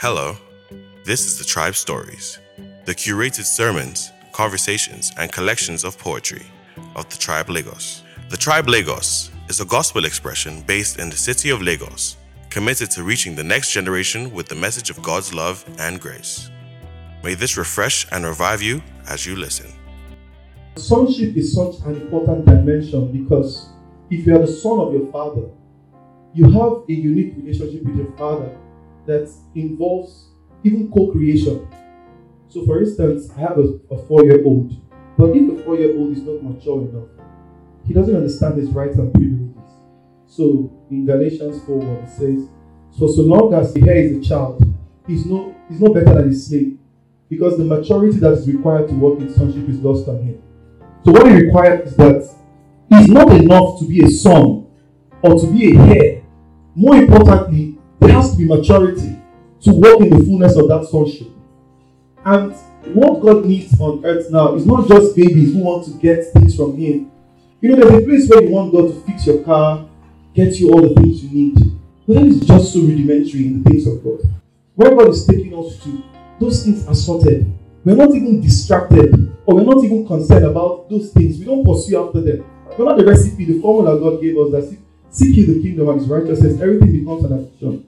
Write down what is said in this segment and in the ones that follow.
Hello, this is the Tribe Stories, the curated sermons, conversations, and collections of poetry of the Tribe Lagos. The Tribe Lagos is a gospel expression based in the city of Lagos, committed to reaching the next generation with the message of God's love and grace. May this refresh and revive you as you listen. Sonship is such an important dimension because if you are the son of your father, you have a unique relationship with your father that involves even co creation. So, for instance, I have a, a four year old, but if the four year old is not mature enough, he doesn't understand his rights and privileges. So, in Galatians 4 1, it says, So, so long as the heir is a child, he's no, he's no better than a slave because the maturity that is required to work in sonship is lost on him. So, what he requires is that it's not enough to be a son or to be a heir. More importantly, has to be maturity to walk in the fullness of that sonship. And what God needs on earth now is not just babies who want to get things from Him. You know, there's a place where you want God to fix your car, get you all the things you need. But that is just so rudimentary in the things of God. Where God is taking us to, those things are sorted. We're not even distracted or we're not even concerned about those things. We don't pursue after them. Remember the recipe, the formula God gave us that seek ye the kingdom and his righteousness, everything becomes an addition.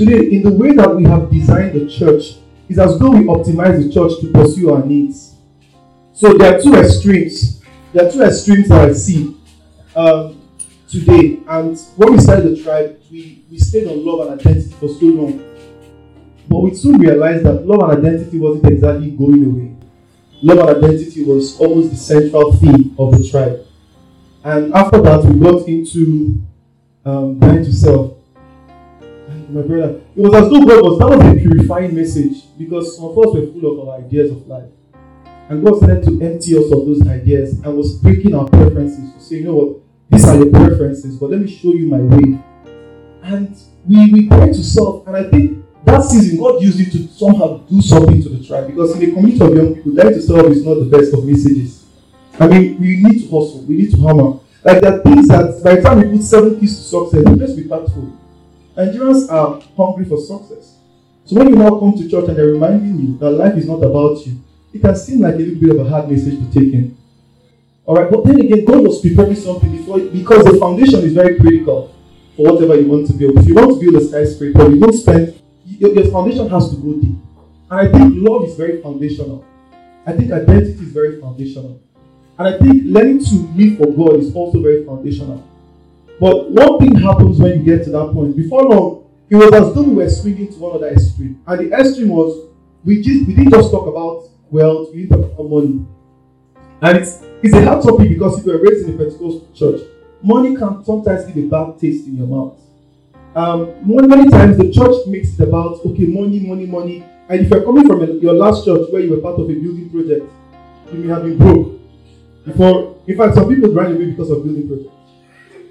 Today, in the way that we have designed the church, is as though we optimize the church to pursue our needs. So there are two extremes. There are two extremes that I see um, today. And when we started the tribe, we, we stayed on love and identity for so long. But we soon realized that love and identity wasn't exactly going away. Love and identity was almost the central theme of the tribe. And after that, we got into um, dying to self. My brother, it was as though God was, that was a purifying message because some of us were full of our ideas of life. And God started to empty us of those ideas and was breaking our preferences to say, you know what, these are your preferences, but let me show you my way. And we, we died to self. And I think that season, God used it to somehow do something to the tribe because in a community of young people, dying to self is not the best of messages. I mean, we need to hustle, we need to hammer. Like there are things that by the time we put seven keys to success, let's be thankful. Nigerians are hungry for success. So when you now come to church and they're reminding you that life is not about you, it can seem like a little bit of a hard message to take in. Alright, but then again, God was preparing something before because the foundation is very critical for whatever you want to build. If you want to build a skyscraper, you don't spend your, your foundation has to go deep. And I think love is very foundational. I think identity is very foundational. And I think learning to live for God is also very foundational. But one thing happens when you get to that point. Before long, it was as though we were swinging to one other extreme. And the extreme was we just we didn't just talk about wealth, we didn't talk about money. And it's it's a hard topic because if you are raised in a Pentecostal church, money can sometimes leave a bad taste in your mouth. Um, many, many times the church makes it about okay, money, money, money. And if you're coming from a, your last church where you were part of a building project, you may have been broke. Before, in fact, some people ran away because of building projects.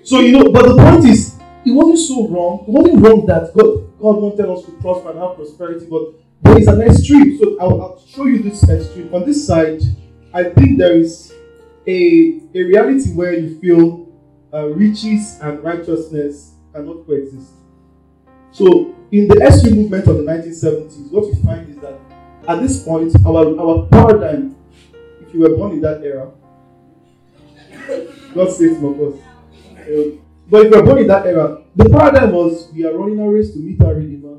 So you know, but the point is, it wasn't so wrong. It wasn't wrong that God God wanted us to prosper and have prosperity, but there is an extreme. So I'll, I'll show you this extreme. On this side, I think there is a a reality where you feel uh, riches and righteousness cannot coexist. So in the extreme movement of the 1970s, what we find is that at this point, our our paradigm, if you were born in that era, God saves some of Um, but if you're born in that era, the paradigm was we are running a race to meet our Redeemer.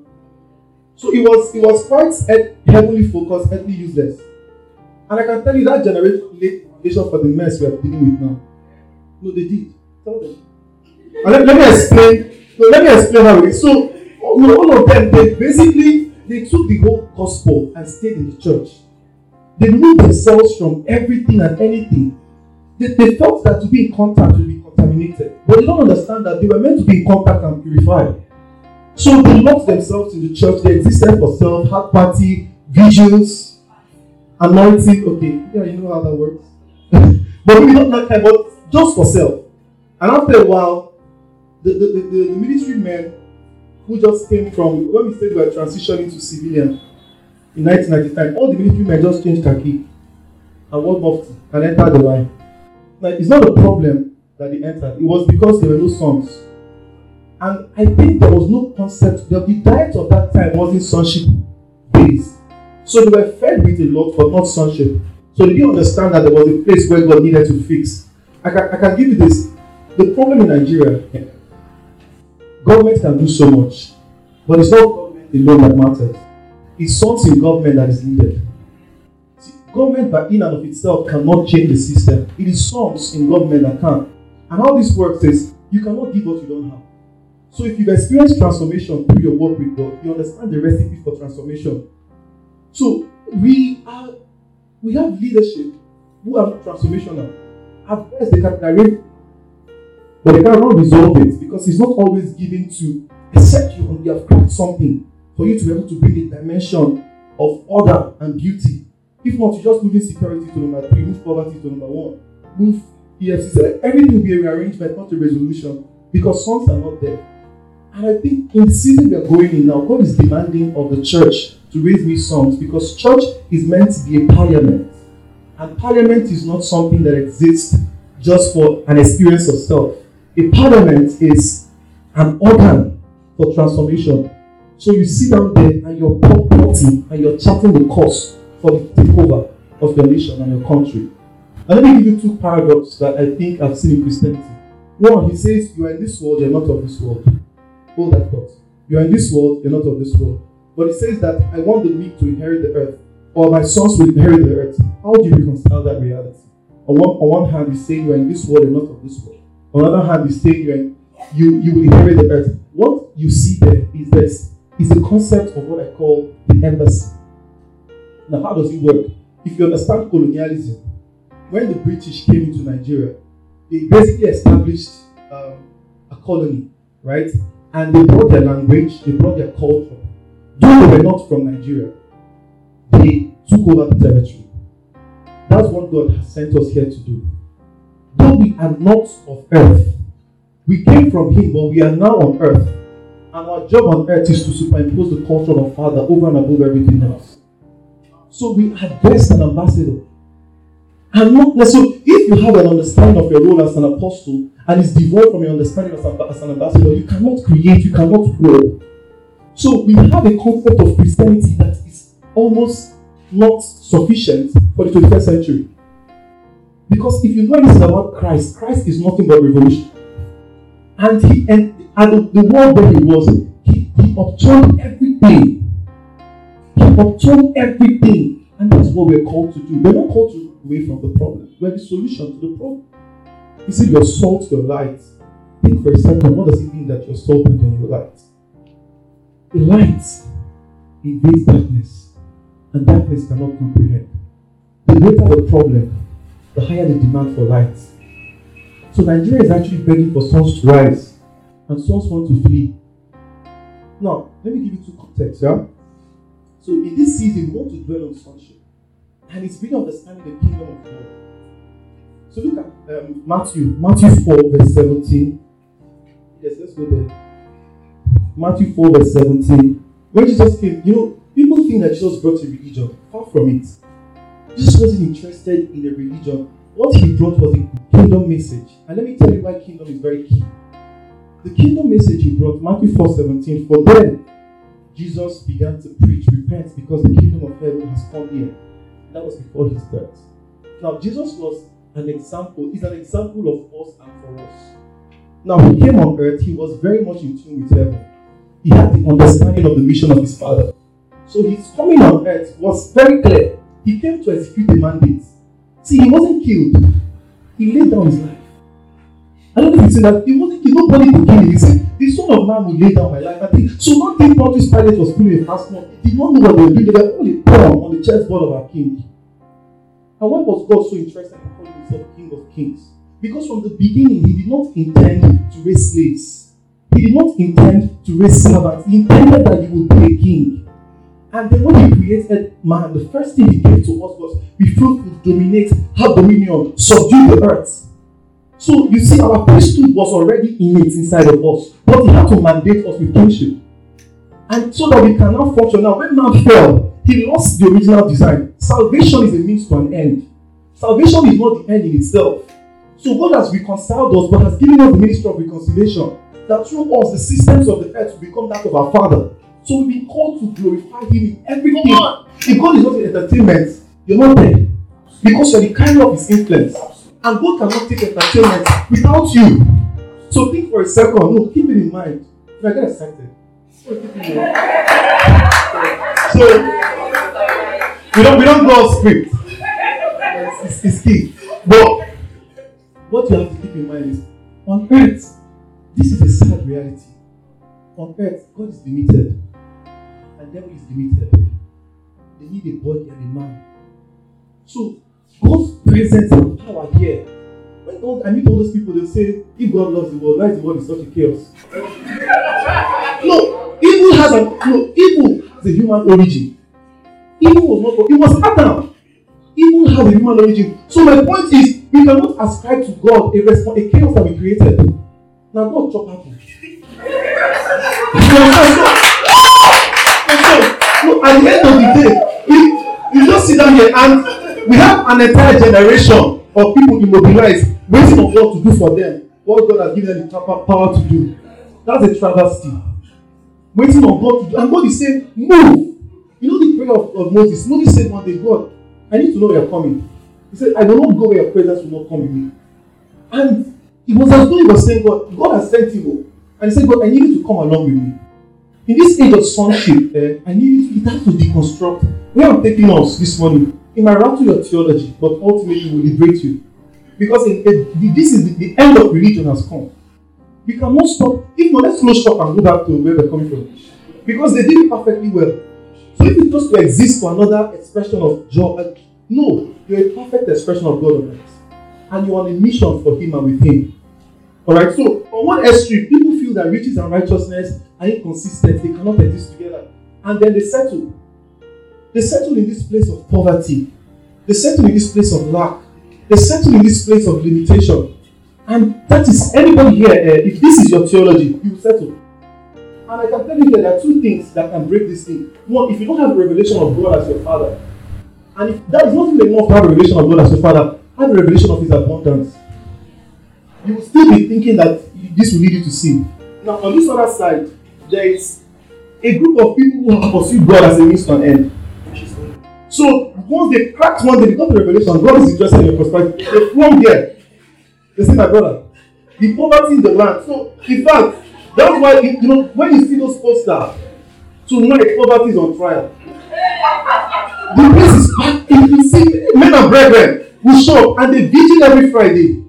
So it was it was quite heavily focused, heavily useless. And I can tell you that generation for the mess we are dealing with now. No, they did. Tell them. And let, let me explain. No, let me explain how it is. So no, all of them, they basically they took the whole gospel and stayed in the church. They removed themselves from everything and anything they, they felt that to be in contact would be contaminated. But they don't understand that they were meant to be in contact and purified. So they locked themselves in the church. They existed for self, had party, visions, anointing. Okay, yeah, you know how that works. but maybe not that kind, but just for self. And after a while, the, the, the, the, military men who just came from, when we said we were transitioning to civilian in 1995, all the military men just changed khaki and wore mufti and entered the line like it's not a problem that they entered. It was because there were no sons. And I think there was no concept. The, diet of that time wasn't sonship. days. So they were fed with a lot, but not sonship. So they didn't understand that there was a place where God needed to fix. I can, I can give you this. The problem in Nigeria, government can do so much, but it's not government alone that matters. It's in government that is needed. Government by in and of itself cannot change the system. It is sons in government that can. And how this works is you cannot give what you don't have. So if you've experienced transformation through your work with God, you understand the recipe for transformation. So we are we have leadership who are transformational. At first they can narrate, but they cannot resolve it because it's not always given to except you only have cracked something for you to be able to bring a dimension of order and beauty. If not, you just move insecurity to number three, move poverty to number one, move EFCC. Everything will be a rearrangement, not a resolution, because sons are not there. And I think in the season we are going in now, God is demanding of the church to raise me sons because church is meant to be a parliament. And parliament is not something that exists just for an experience of self. A parliament is an organ for transformation. So you sit down there and you're plotting and you're charting the course for the takeover of your nation and your country. And let me give you two paradoxes that I think I've seen in Christianity. One, he says, You are in this world, you're not of this world. Hold that thought. You are in this world, you're not of this world. But it says that I want the meek to inherit the earth, or my sons will inherit the earth. How do you reconcile that reality? On one, on one hand, he's saying you are in this world, you're not of this world. On the other hand, he's saying you, in, you, you will inherit the earth. What you see there is this is a concept of what I call the embassy. Now, how does it work? If you understand colonialism, when the British came into Nigeria, they basically established um, a colony, right? And they brought their language, they brought their culture. Though they were not from Nigeria, they took over the territory. That's what God has sent us here to do. Though we are not of earth, we came from Him, but we are now on earth. And our job on earth is to superimpose the culture of Father over and above everything else. So we best an ambassador. And not so if you have an understanding of your role as an apostle and is devoid from your understanding as, a, as an ambassador, you cannot create, you cannot grow. So we have a concept of Christianity that is almost not sufficient for the 21st century. Because if you know anything about Christ, Christ is nothing but revolution. And he and, and the world where he was, he, he upturned everything. Upturned everything. And that's what we're called to do. We're not called to run away from the problem. We're the solution to the problem. You see, your salt, your light. Think for a second, what does it mean that you're salt and your light? The light invades darkness, and darkness cannot comprehend. The greater the problem, the higher the demand for light. So Nigeria is actually begging for sons to rise, and sons want to flee. Now, let me give you two contexts, yeah? So in this season, we want to dwell on sonship. And it's really understanding the kingdom of God. So look at um, Matthew, Matthew 4, verse 17. Yes, let's go there. Matthew 4, verse 17. When Jesus came, you know, people think that Jesus brought a religion. Far from it. Jesus wasn't interested in a religion. What he brought was a kingdom message. And let me tell you why kingdom is very key. The kingdom message he brought, Matthew 4 17, for then Jesus began to preach, repent, because the kingdom of heaven has come here. That was before his death. Now, Jesus was an example, is an example of us and for us. Now, he came on earth, he was very much in tune with heaven. He had the understanding of the mission of his father. So his coming on earth was very clear. He came to execute the mandate. See, he wasn't killed. He laid down his life. See that. He wasn't. Nobody could kill him. He said, The Son of Man will lay down my life. I think so. Not think Pontius Pilate was pulling a fast one. Did not know what they were doing. They were only pawn on the chessboard of our king. And why was God so interested in calling himself King of Kings? Because from the beginning, he did not intend to raise slaves. He did not intend to raise servants. He intended that he would be a king. And then when he created man, the first thing he gave to us was be fruitful, dominate, have dominion, subdue the earth. So you see, our priesthood was already innate inside of us, but he had to mandate us with kingship. And so that we can now function. Now, when man fell, he lost the original design. Salvation is a means to an end. Salvation is not the end in itself. So God has reconciled us, but has given us the ministry of reconciliation. That through us, the systems of the earth will become that of our Father. So we've been called to glorify Him in everything. If God is not in entertainment, you're not there. Because you're the carrier of His influence. And God cannot take entertainment without you. So think for a second. No, keep it in mind. If I get excited. So we don't we don't go off script. It's, it's key. But what you have to keep in mind is on earth, this is a sad reality. On earth, God is limited, and devil is limited. They need a body and a man. So God's presence and power here. When God, I meet all those people, they say, if God loves the world, why is the world in such a chaos? no, evil has a no, evil has a human origin. Evil was not God, it was Adam. Evil has a human origin. So my point is, we cannot ascribe to God a response, a chaos that we created. Now God chop happen. so, at the end of the day, you, you just sit down here and we have an entire generation of people immobilized, waiting on God to do for them what God has given them the power to do. That's a travesty. Waiting on God to do. And God is saying, Move. You know the prayer of, of Moses. Moses said one day, God, I need to know you're coming. He said, I will not go where your presence will not come with me. And it was as though he was saying, God, God has sent you. And he said, God, I need you to come along with me. In this age of sonship, eh, I need you to, it has to deconstruct. Where I'm taking us this morning, it might rattle your theology, but ultimately will liberate you. Because this is the, the, end of religion has come. We cannot stop. If not, let's close shop and go back to where we're coming from. Because they did it perfectly well. So if it's just to exist for another expression of joy, uh, no, you're a perfect expression of God on earth. And you're on a mission for Him and with Him. Alright, so on one extreme, people feel that riches and righteousness are inconsistent, they cannot exist together. And then they settle. They settle in this place of poverty, they settle in this place of lack, they settle in this place of limitation. And that is anybody here, uh, if this is your theology, you settle. And I can tell you that there are two things that can break this thing. One, if you don't have a revelation of God as your Father, and if that is not even enough to have a revelation of God as your Father, have a revelation of His abundance. You will still be thinking that this will lead you to sin. Now, on this other side, there is a group of people who have pursued God as a means to an end. So once they cracked one, they got the revelation, God is interested in your prosperity. They from there. They say, my brother, the poverty in the land. So in fact, that's why you know when you see those posters, tonight poverty is on trial. The place is packed. If you see men and brethren will show up and they vigil every Friday.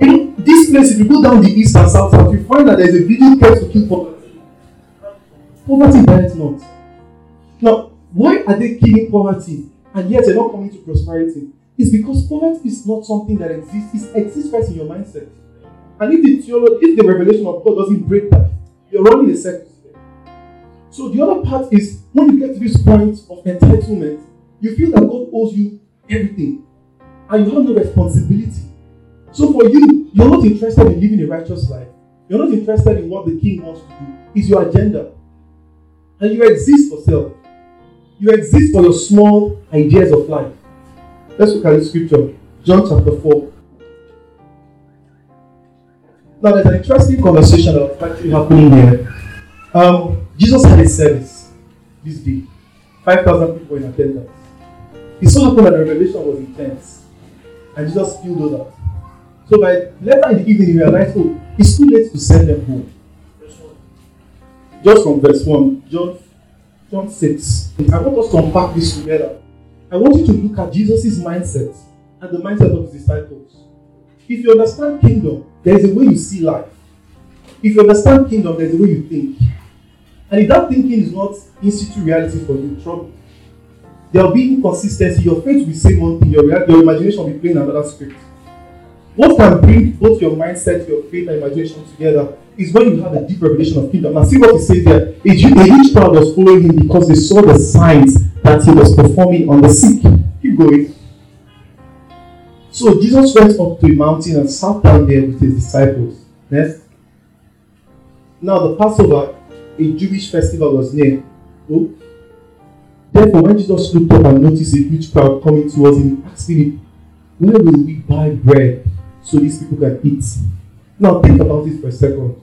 You know, this place, if you go down the east and south south, you find that there's a vigil kept to kill poverty. Poverty dies not. Now, why are they killing poverty and yet they're not coming to prosperity? It's because poverty is not something that exists. It exists first in your mindset. And if the theology, if the revelation of God doesn't break that, you're running a circle. So the other part is when you get to this point of entitlement, you feel that God owes you everything, and you have no responsibility. So for you, you're not interested in living a righteous life. You're not interested in what the king wants to do. It's your agenda. And you exist for self. You exist for your small ideas of life. Let's look at the scripture. John chapter 4. Now, there's an interesting conversation that's actually happening here. Um, Jesus had a service this day. 5,000 people in attendance. It so happened that the revelation was intense. And Jesus spilled those out. So by later in the evening, he realized, oh, it's too late to send them home. Just from verse 1, John, John 6. I want us to unpack this together. I want you to look at Jesus' mindset and the mindset of his disciples. If you understand kingdom, there is a way you see life. If you understand kingdom, there is a way you think. And if that thinking is not institute reality for you, trouble. There will be inconsistency. Your faith will saying one thing, your, your imagination will be playing another script. What can bring both your mindset, your faith, and imagination together is when you have a deep revelation of kingdom. Now, see what he says here. A huge crowd was following him because they saw the signs that he was performing on the sick. Keep going. So Jesus went up to a mountain and sat down there with his disciples. Next. Now the Passover, a Jewish festival, was near. Oh. Therefore, when Jesus looked up and noticed a huge crowd coming towards him, he asked Philip, Where will we buy bread so these people can eat? Now think about it for a second.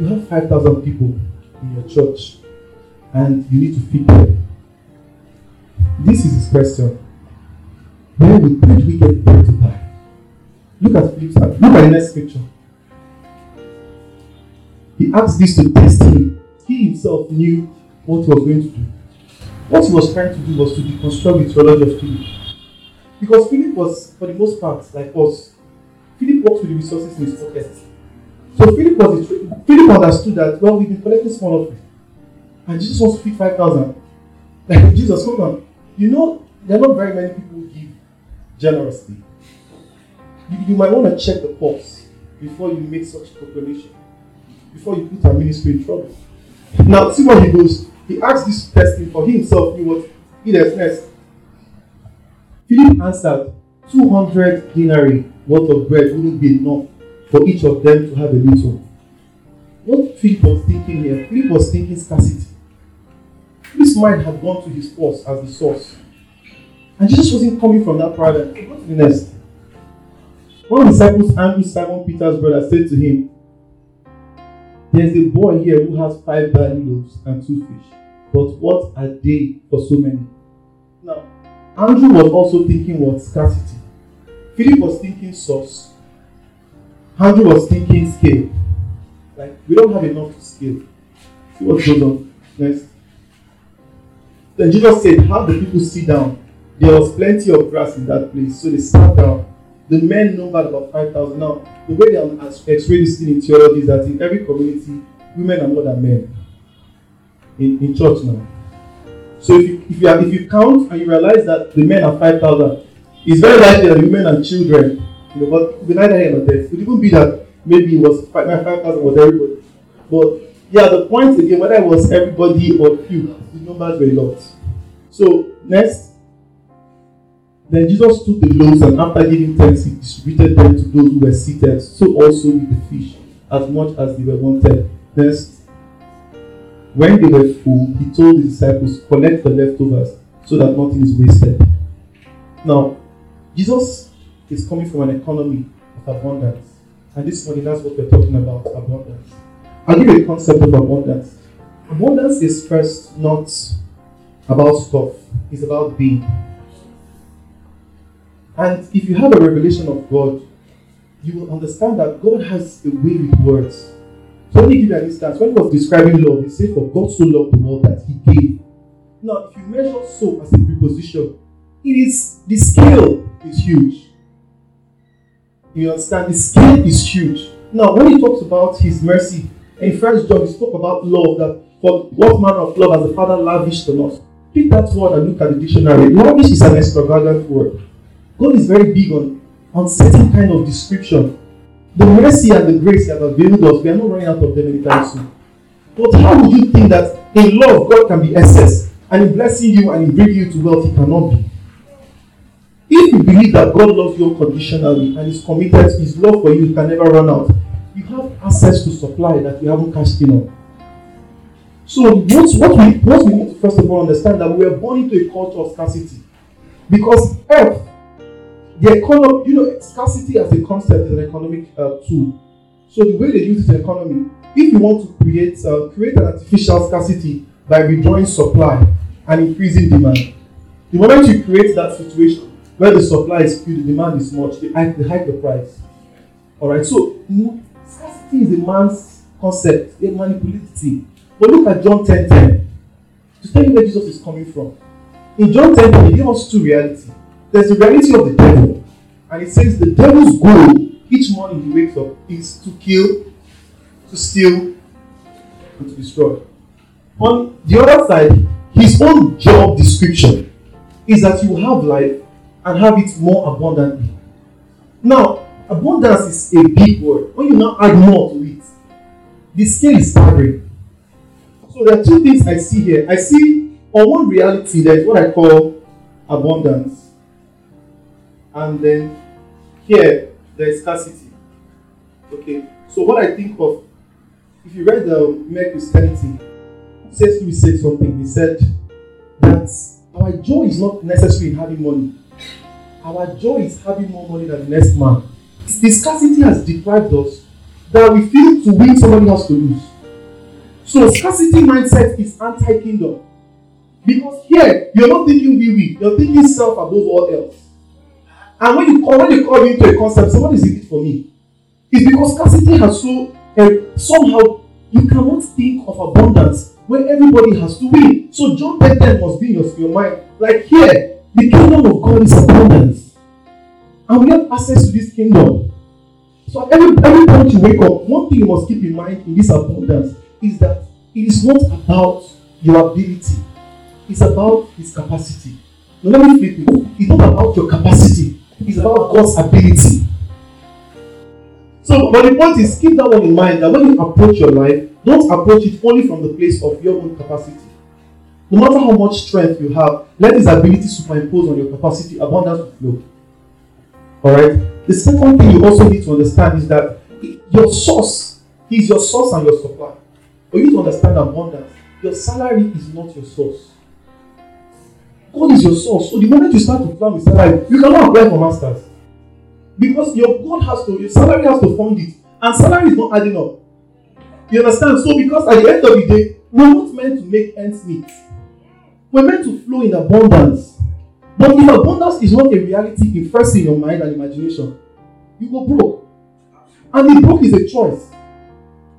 You have 5,000 people in your church. and you need to feed them. This is his question. Will, where do we get bread to buy? Look at Philip's Look at the next picture. He asked this to test him. He himself knew what he was going to do. What he was trying to do was to deconstruct the theology of Philip. Because Philip was, for the most part, like us, Philip works with the resources in his pocket. So Philip was Philip understood that well we've been collecting small offering, and Jesus wants to feed five thousand. Like Jesus, hold on. You know there are not very many people who give generously. You, you might want to check the pulse before you make such a proclamation, before you put our ministry in trouble. Now see what he goes. He asks this question for himself. He was in next. Philip answered, 200 denarii worth of bread wouldn't be enough for each of them to have a little. What Philip was thinking here, Philip was thinking scarcity. This mind had gone to his force as the source. And Jesus wasn't coming from that paradigm. Go to the next. One of the disciples, Andrew, Simon Peter's brother, said to him, There's a boy here who has five barley loaves and two fish. But what are they for so many? Now, Andrew was also thinking what scarcity. Philip was thinking source. Andrew was thinking scale. Like, we don't have enough to scale. See what goes on. Next. Then Jesus said, Have the people sit down. There was plenty of grass in that place. So they sat down. The men numbered about 5,000. Now, the way they explain this thing in theology is that in every community, women are more than men. In, in church now. So if you, if you, have, if you count and you realize that the men are 5,000, it's very likely that the women and children, you know, but the neither here nor there. It could even be that maybe it was my 5,000 was everybody. But yeah, the point again, whether it was everybody or few, the numbers were lot. So next, then Jesus took the loaves and after giving thanks, he distributed them to those who were seated, so also with the fish, as much as they were wanted. Next, when they were full, he told his disciples, collect the leftovers so that nothing is wasted. Now, Jesus is coming from an economy of abundance. And this morning, that's what we're talking about abundance. I'll give you a concept of abundance. Abundance is first not about stuff, it's about being. And if you have a revelation of God, you will understand that God has a way with words. So let me give you an instance. When he was describing love, he said, For God so loved the world that he gave. Now, if you measure so as a preposition, it is the scale is huge. You understand? The scale is huge. Now, when he talks about his mercy, in First John, he spoke about love that for what manner of love has the Father lavished on us. Pick that word and look at the dictionary. Lavish is an extravagant word. God is very big on, on certain kind of description the mercy and the grace that have availed us, we are not running out of them anytime soon. But how would you think that in love God can be excess and in blessing you and in bringing you to wealth He cannot be? If you believe that God loves you unconditionally and is committed, His love for you can never run out, you have access to supply that you haven't cashed in on. So what, what, we, what we need to first of all understand that we are born into a culture of scarcity. Because earth the economy, you know, scarcity as a concept is an economic uh, tool. So the way they use the economy, if you want to create uh, create an artificial scarcity by withdrawing supply and increasing demand, the moment you create that situation where the supply is few, the demand is much, they hike, they hike the price. All right. So scarcity is a man's concept, a manipulative. Thing. But look at John 10 10 to tell you where Jesus is coming from. In John 10 10, he gives us two realities. There's the reality of the devil. And it says the devil's goal each morning he wakes up is to kill, to steal, and to destroy. On the other side, his own job description is that you have life and have it more abundantly. Now, abundance is a big word. When you now add more to it, the scale is staggering. So there are two things I see here. I see on one reality there is what I call abundance. And then here, there is scarcity. Okay, so what I think of, if you read the Mere Christianity, said something. He said that our joy is not necessarily in having money. Our joy is having more money than the next man. The scarcity has deprived us that we feel to win somebody else to lose. So scarcity mindset is anti-kingdom. Because here you're not thinking we we, you're thinking self above all else. And when you call when you call into a concept, so what is it for me? It's because scarcity has so uh, somehow you cannot think of abundance where everybody has to win. So John 10 10 must be in your, your mind. Like here, the kingdom of God is abundance. And we have access to this kingdom. So every, every time you wake up, one thing you must keep in mind in this abundance is that it is not about your ability, it's about his capacity. Now, let me flip it. It's not about your capacity, it's about God's ability. So, but the point is, keep that one in mind that when you approach your life, don't approach it only from the place of your own capacity. No matter how much strength you have, let His ability superimpose on your capacity, abundance will flow. Alright? The second thing you also need to understand is that your source, He's your source and your supply. But you need to understand abundance. Your salary is not your source. God is your source. So the moment you start to plan with salary, you cannot apply for masters. Because your God has to, your salary has to fund it. And salary is not adding up. You understand? So because at the end of the day, we're not meant to make ends meet. We're meant to flow in abundance. But if abundance is not a reality first in your mind and imagination, you go broke. And the broke is a choice.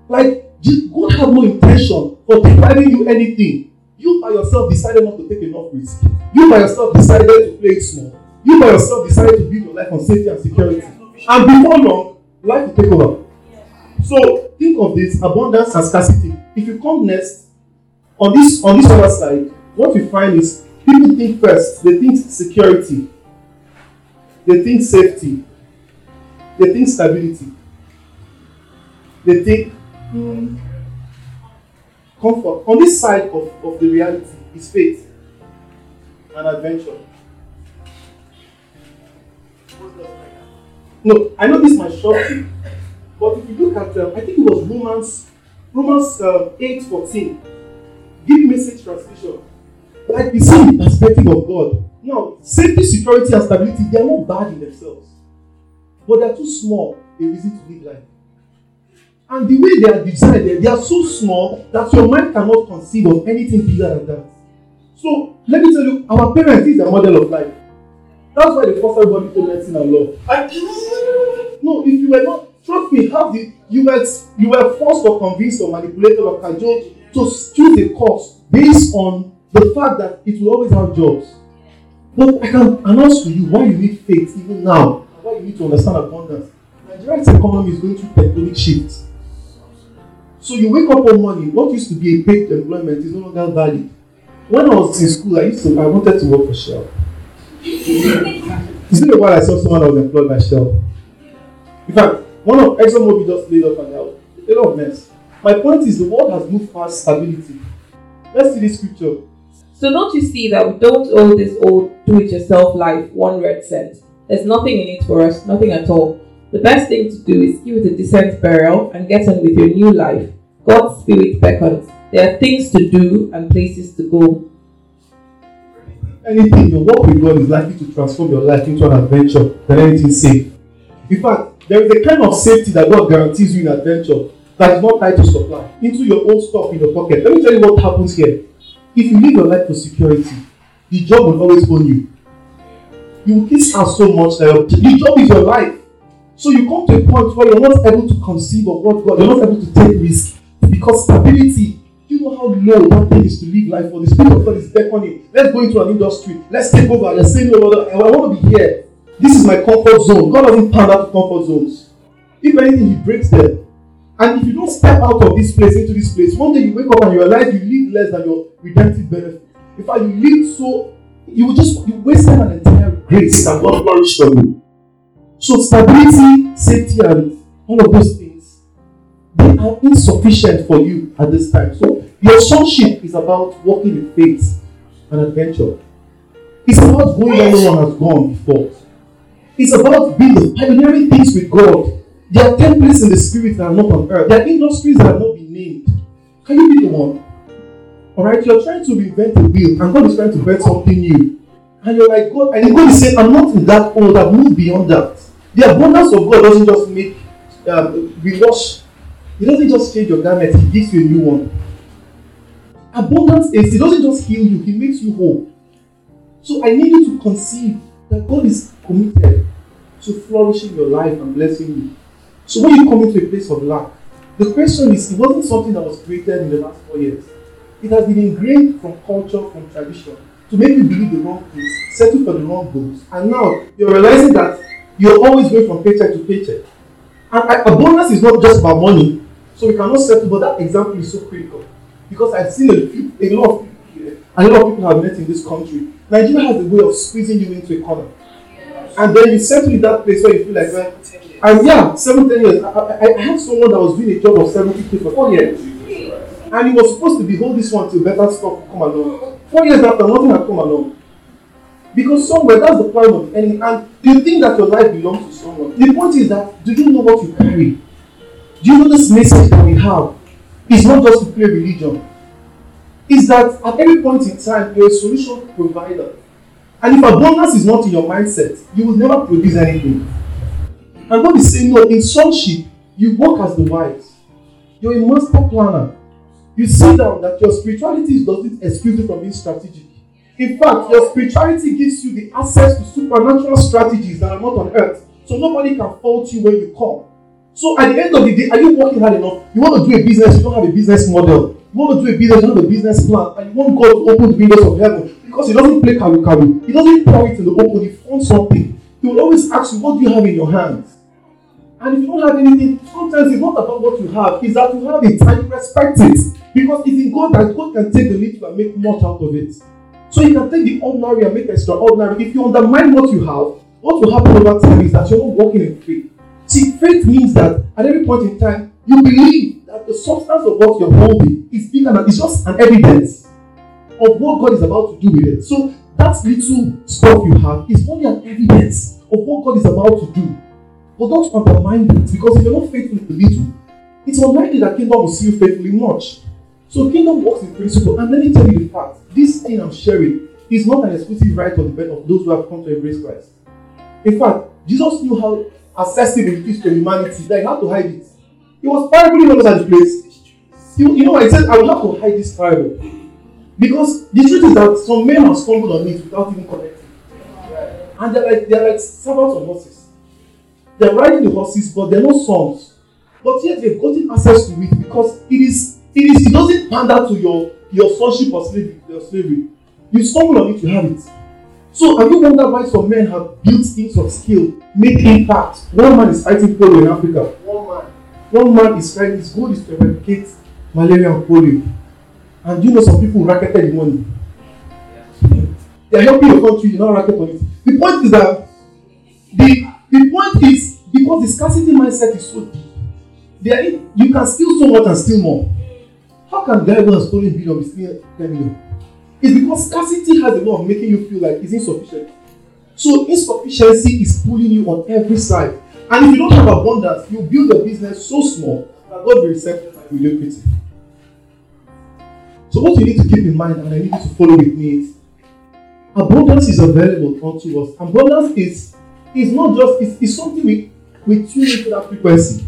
Like God had no intention for providing you anything. You by yourself decided not to take enough risk. You by yourself decided to play it small. You by yourself decided to build your life on safety and security. And before long, life will take over. So think of this abundance and scarcity. If you come next on this on this other side, what you find is people think first, they think security, they think safety, they think stability, they think hmm, comfort. On this side of, of the reality is faith and adventure. No, I know this might shock you, but if you look at, um, I think it was Romans, Romans uh, 8 14, give message translation. Like we see the perspective of God. Now, safety, security, and stability, they are not bad in themselves, but they are too small a reason to live life. And the way they are designed, they are so small that your mind cannot conceive of anything bigger than that. So let me tell you, our parents is a model of life. That's why they force everybody to medicine and law. I, no, if you were not, trust me, have the you were you were forced or convinced or manipulated or cajoled to choose a course based on the fact that it will always have jobs. But I can announce to you why you need faith even now, why you need to understand abundance. Nigeria's economy is going through tectonic shifts. So you wake up one morning, what used to be a paid employment is no longer valid. When I was in school, I used to I wanted to work for Shell. been a while I saw someone that was employed by Shell. In fact, one of ExxonMobil just laid off and out. A lot of mess. My point is the world has moved past stability. Let's see this scripture. So don't you see that we don't owe this old do-it-yourself life one red cent? There's nothing in it for us, nothing at all. The best thing to do is give it a decent burial and get on with your new life. God's spirit beckons. There are things to do and places to go. Anything, your work with God is likely to transform your life into an adventure than anything safe. In fact, there is a kind of safety that God guarantees you in adventure that is not tied to supply into your own stuff in your pocket. Let me tell you what happens here. If you live your life for security, the job will always own you. You will kiss out so much that the job is your life. So you come to a point where you're not able to conceive of what God, you're not able to take risk because stability. Do You know how low that thing is to live life for. The spirit of God is beckoning. Let's go into an industry. Let's take over. Let's say no, I want to be here. This is my comfort zone. God doesn't pound out comfort zones. If anything, He breaks them. And if you don't step out of this place into this place, one day you wake up and you realize you live less than your redemptive benefit. In fact, you live so you will just you wasted an entire grace that God flourished on you. So stability, safety, and all of those things they are insufficient for you at this time. So your sonship is about walking in faith and adventure. It's about going where no one has gone before. It's about being pioneering things with God. There are templates in the spirit that are not on earth. There are industries that have not been named. Can you be the one? Alright, you're trying to reinvent the wheel, and God is trying to invent something new. And you're like, God, and God is saying, I'm not in that old, I've moved beyond that. The abundance of God doesn't just make um, wash. He doesn't just change your garment, He gives you a new one. abundance is, He doesn't just heal you, He makes you whole. So I need you to conceive that God is committed to flourishing your life and blessing you. So when you come into a place of lack, the question is, it wasn't something that was created in the last four years. It has been ingrained from culture, from tradition, to make you believe the wrong things, settle for the wrong goals. And now you're realizing that you're always going from paycheck to paycheck. And a bonus is not just about money, so we cannot settle, but that example is so critical. Because I've seen a, few, a lot of people here, and a lot of people have met in this country. Nigeria has a way of squeezing you into a corner. And then you settle in that place where you feel like, well, and yeah, seven, ten years. I, I, I had someone that was doing a job of 70k for four years. And he was supposed to be hold this one till better stuff come along. Four years after, nothing had come along. Because somewhere that's the plan of the enemy. And do you think that your life belongs to someone? The point is that do you know what you carry? Do you know this message that we have? It's not just to play religion. It's that at every point in time, you're a solution provider. And if abundance is not in your mindset, you will never produce anything. And God is saying, no, in sonship, you work as the wise. You're a master planner. You see down that your spirituality doesn't excuse you from being strategic. In fact, your spirituality gives you the access to supernatural strategies that are not on earth. So nobody can fault you when you come. So at the end of the day, are you working hard enough? You want to do a business, you don't have a business model. You want to do a business, you don't have a business plan, and you want God to open the windows of heaven because He doesn't play karu karu. He doesn't pour it in the open. He funds something. He will always ask you, "What do you have in your hands?" And if you don't have anything, sometimes it's not about what you have, it's that you have it and you respect it. Because it's in God that God can take the little and make much out of it. So you can take the ordinary and make extraordinary. If you undermine what you have, what will happen over time is that you're not walking in faith. See, faith means that at every point in time, you believe that the substance of what you're holding is bigger than it's just an evidence of what God is about to do with it. So that little stuff you have is only an evidence of what God is about to do. But don't undermine it because if you're not faithful in the little, it's unlikely that kingdom will see you faithfully much. So kingdom works in principle. And let me tell you the fact: this thing I'm sharing is not an exclusive right on the of those who have come to embrace Christ. In fact, Jesus knew how accessible it is to humanity that he had to hide it. He was parabling all over the place. You, you know, I said I will have to hide this parable. Because the truth is that some men have stumbled on it without even connecting. And they're like they're like servants of horses. They're riding the horses, but they're not sons. But yet they've gotten access to it because it is it is it doesn't pander to your your sonship or slavery your slavery. You stumble on it, you have it. So have you wondered why some men have built things of skill, made impact? One man is fighting polio in Africa. One man. One man is trying his goal is to eradicate malaria and polio. And you know some people racketed the money. They are helping your country, you not racket on. The point is that the the point is because the scarcity mindset is so deep, there you can steal so much and steal more. How can guy who has stolen billion be stealing 10 million? It's because scarcity has a way of making you feel like it's insufficient. So insufficiency is pulling you on every side. And if you don't have abundance, you build a business so small that God will accept by mediocrity. So what you need to keep in mind, and I need you to follow with me, is abundance is available unto us. Abundance is is not just it's, it's something we we tune into that frequency.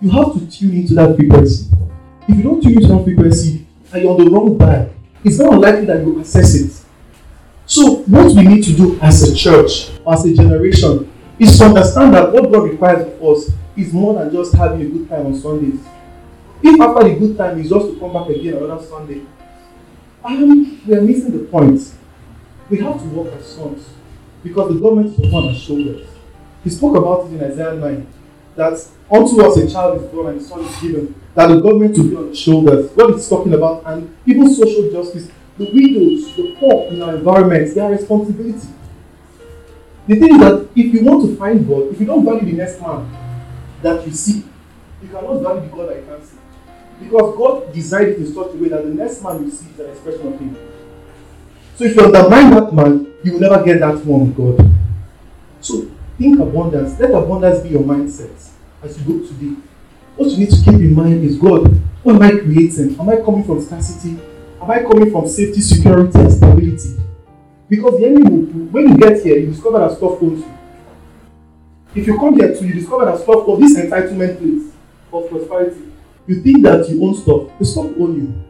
You have to tune into that frequency. If you don't tune into that frequency and you're on the wrong dial, it's not unlikely that you access it. So, what we need to do as a church, as a generation, is to understand that what God requires of us is more than just having a good time on Sundays. If after the good time is just to come back again another Sunday, um, we are missing the point. We have to work as sons because the government is upon our shoulders. He spoke about it in Isaiah 9 that unto us a child is born and a son is given, that the government will be on the shoulders. What it's talking about, and even social justice, the widows, the poor in our environment, their responsibility. The thing is that if you want to find God, if you don't value the next man that you see, you cannot value the God that you can't see. Because God designed it in such a way that the next man you see is an expression of Him. So if you undermine that man, you will never get that one God. So think abundance. Let abundance be your mindset as you go today. What you need to keep in mind is God, what am I creating? Am I coming from scarcity? Am I coming from safety, security, and stability? Because the enemy will, when you get here, you discover that stuff owns you. If you come here to you discover that stuff of this entitlement place of prosperity, you think that you own stuff. The stuff own you.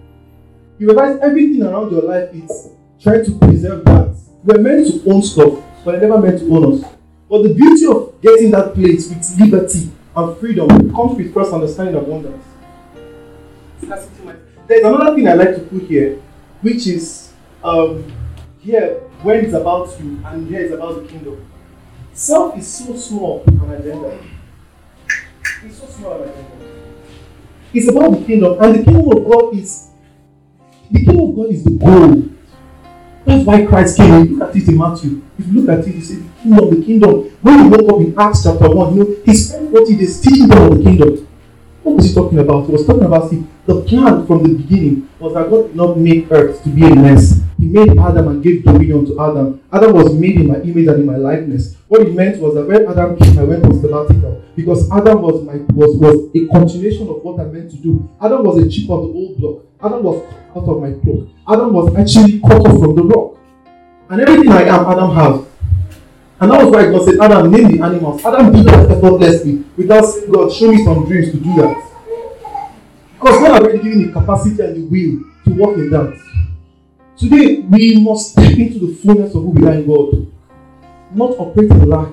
You realize everything around your life is trying to preserve that. We're meant to own stuff, but we're never meant to own us. But the beauty of getting that place with liberty and freedom comes with first understanding of wonders. There's another thing I like to put here, which is um, here when it's about you and here it's about the kingdom. Self is so small an agenda. It's so small an agenda. It's about the kingdom, and the kingdom of God is the kingdom of God is the goal. That's why Christ came. You look at it in Matthew. If you look at it, you see the kingdom, of the kingdom. When you woke up in Acts chapter 1, you know, he spent 40 days teaching them of the kingdom. What was he talking about? He was talking about see, the plan from the beginning was that God did not make earth to be a mess. He made Adam and gave dominion to Adam. Adam was made in my image and in my likeness. What it meant was that when Adam came, I went on sabbatical because Adam was my was was a continuation of what I meant to do. Adam was a chip of the old block. Adam was out of my block. Adam was actually cut off from the rock. And everything I am, Adam has. And that was why God said, Adam, name the animals. Adam did that effortlessly without saying, God, show me some dreams to do that. Because God already given the capacity and the will to walk in that. Today, we must step into the fullness of who we are in God, not operate in lack.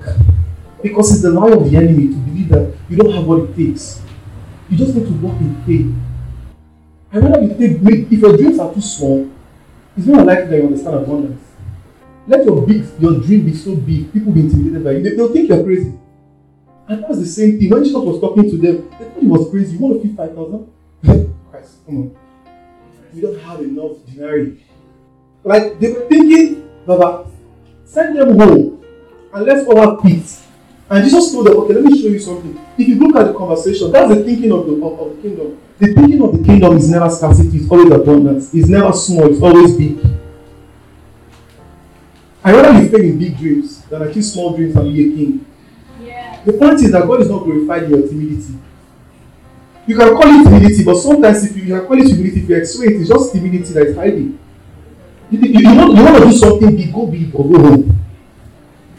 Because it's the lie of the enemy to believe that you don't have what it takes. You just need to walk in faith. And whether you take make, if your dreams are too small, it's not likely that you understand abundance. Let your big your dream be so big, people will be intimidated by you. They, will think you're crazy. And that's the same thing. When Jesus was talking to them, they thought he was crazy. You want to feed 5,000? Christ, come on. We don't have enough denarii. Like they were thinking, Baba, send them home and let's all have peace. And Jesus told them, okay, let me show you something. If you look at the conversation, that's the thinking of the, of, of the kingdom. The thinking of the kingdom is never scarcity, it's always abundance. It's never small, it's always big. I rather you fail in big dreams than achieve small dreams and be a king. Yeah. The point is that God is not glorified in your timidity. You can call it timidity, but sometimes if you, you can call it humility, if you explain it, it's just timidity that is hiding. You, you, you, want, you want to do something big, go big or go home.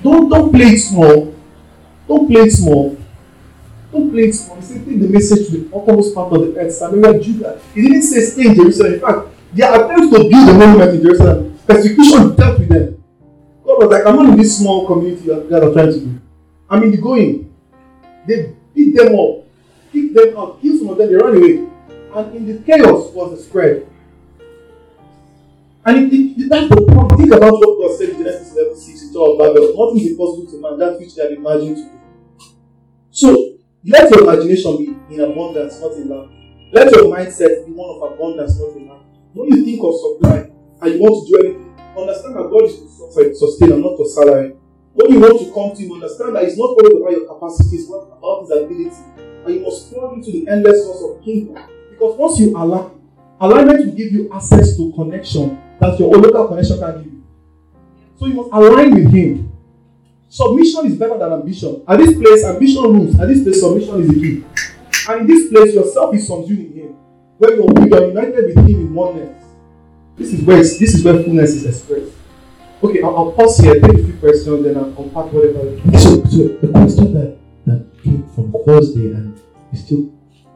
Don't, don't play it small. Don't play it small. Don't play it small. He said, take the message to the uttermost part of the earth, Samaria, Judah. He didn't say stay in Jerusalem. In fact, their attempts to build a monument in Jerusalem, persecution dealt with them. God was like, I'm not in this small community that God are trying to do. I'm in the going. They beat them up, kick them out, kill some of them, they run away. And in the chaos was the spread. And it, it, that's the point. Think about what God said in Genesis 11 6 in Tower of Babel. Nothing is impossible to man, that which they have imagined to do. So, let your imagination be in abundance, not in lack. Let your mindset be one of abundance, not in lack. When you think of supply and you want to do anything, understand that God is to sustain and not to salary. When you want to come to Him, understand that it's not always about your capacity, it's about His ability. And you must plug into the endless source of kingdom. Because once you align, alignment will give you access to connection that your own local connection can give you. So you must align with Him. Submission is better than ambition. At this place, ambition rules. At this place, submission is the key. And in this place, yourself is subsumed in Him. Where you are united with Him in oneness. This is where this is where fullness is expressed. Okay, I'll, I'll pause here, take a few questions, then I'll unpack whatever. So, so the question that that came from Thursday and is still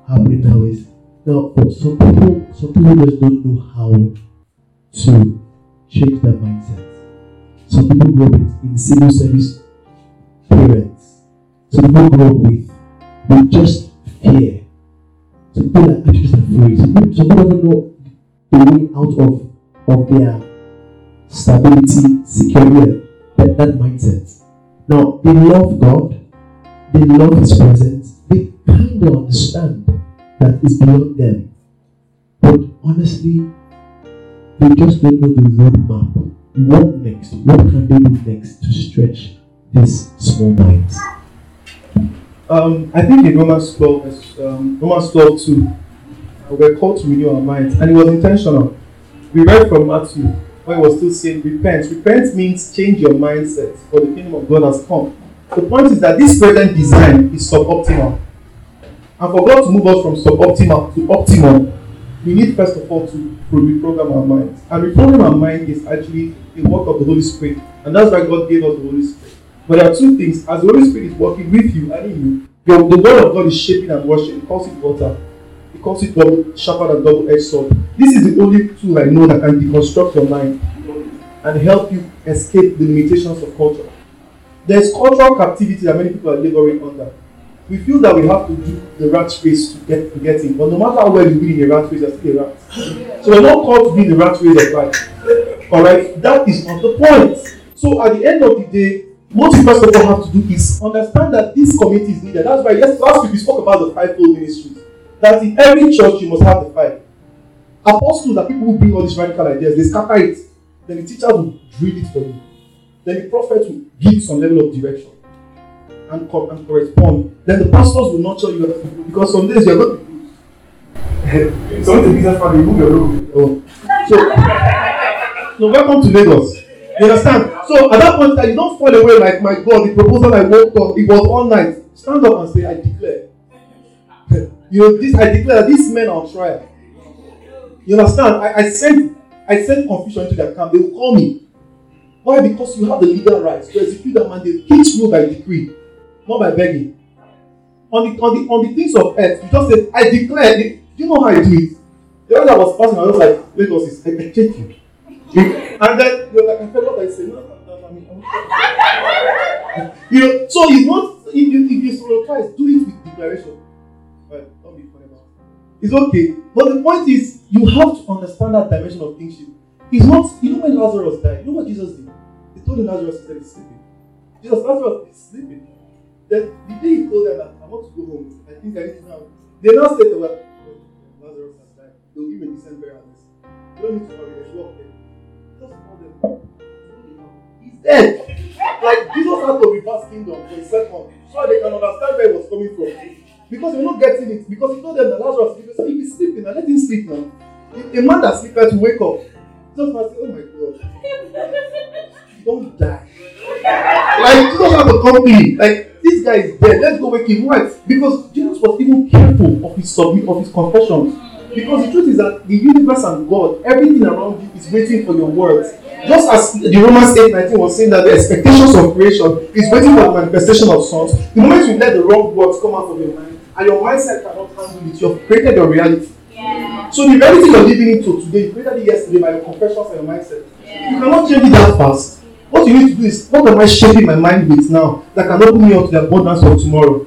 happening now is now some people, some people just don't know how to change their mindset. Some people grow up in civil service parents. Some people grow up with, with just fear. Some people are just afraid. Some people, some don't know the way out of, of their stability, security, that, that mindset. Now, they love God, they love His presence, they kind of understand that it's beyond them. But honestly, they just don't know the roadmap. What next? What can they do next to stretch this small mind? Um, I think in Romans 12, um, Romans 12 2, we're called to renew our minds, and it was intentional. We read from Matthew where he was still saying, Repent. Repent means change your mindset, for the kingdom of God has come. The point is that this present design is suboptimal. And for God to move us from suboptimal to optimal, we need first of all to reprogram our minds. And reprogram our mind is actually a work of the Holy Spirit. And that's why God gave us the Holy Spirit. But there are two things. As the Holy Spirit is working with you and in you, your, the word of God is shaping and washing. It calls it water. It calls it double sharper than double-edged sword. This is the only tool I know that can deconstruct your mind and help you escape the limitations of culture. There's cultural captivity that many people are laboring under. We feel that we have to do the rat race to get to get in, but no matter how well you win in a rat race, you're still a rat. So we're not called to be the rat race of life. Alright, that is not the point. So at the end of the day, what you first of all have to do is understand that this community is needed. That's why yes, last week we spoke about the fivefold ministries. That in every church you must have the five. Apostles are people who bring all these radical ideas, they scatter it. Then the teacher will drill it for you. Then the prophet will give some level of direction and, co- and correspond. Then the pastors will nurture you because some days you're going to be some of the business family move your logo. Oh. So, so welcome to Lagos. You understand? So at that point, that you don't fall away like my God, the proposal I worked on, it was all night. Stand up and say, I declare. you know, this I declare these men are on trial. You understand? I, I sent I sent confusion into their camp. They will call me. Why? Because you have the legal rights to execute that mandate. Each rule by decree, not by begging. On the on the on the things of earth, you just say, I declare. Do you know how I do it? The other was passing, I was like, Lagos is I, I check you. and then you're like, I felt what I say. No, no, no, you know, so it's not if you if you surprise, do it with declaration. Right, don't be funny about it. It's okay. But the point is, you have to understand that dimension of kingship. It's not, you know, when Lazarus died, you know what Jesus did? He told Lazarus that he's sleeping. Jesus, Lazarus is sleeping. Then the day he told them that I want to go home, I think I need to now. They now said to her, oh, Lazarus has died. They'll give a decent burial. You don't need to worry, there's work there. Just call them. He's dead. Like Jesus had to reverse kingdom for a second so they can understand where it was coming from. Because we're not getting it. Because he told them that Lazarus if he's sleeping, now let him sleep now. A man that sleeps to wake up. Just must say, oh my god. Don't die. Like Jesus had to come in. Like this guy is dead. Let's go wake him. Why? Because Jesus was even careful of his submit of his confessions. Because the truth is that the universe and God, everything around you is waiting for your words. Just as the Romans 8 19 was saying that the expectations of creation is waiting for the manifestation of sons, the moment you let the wrong words come out of your mind and your mindset cannot handle it, you have created your reality. Yeah. So the reality you're living into today, you created it yesterday by your confessions and your mindset. Yeah. You cannot change it that fast. What you need to do is, what am I shaping my mind with now that can open me up to the abundance of tomorrow?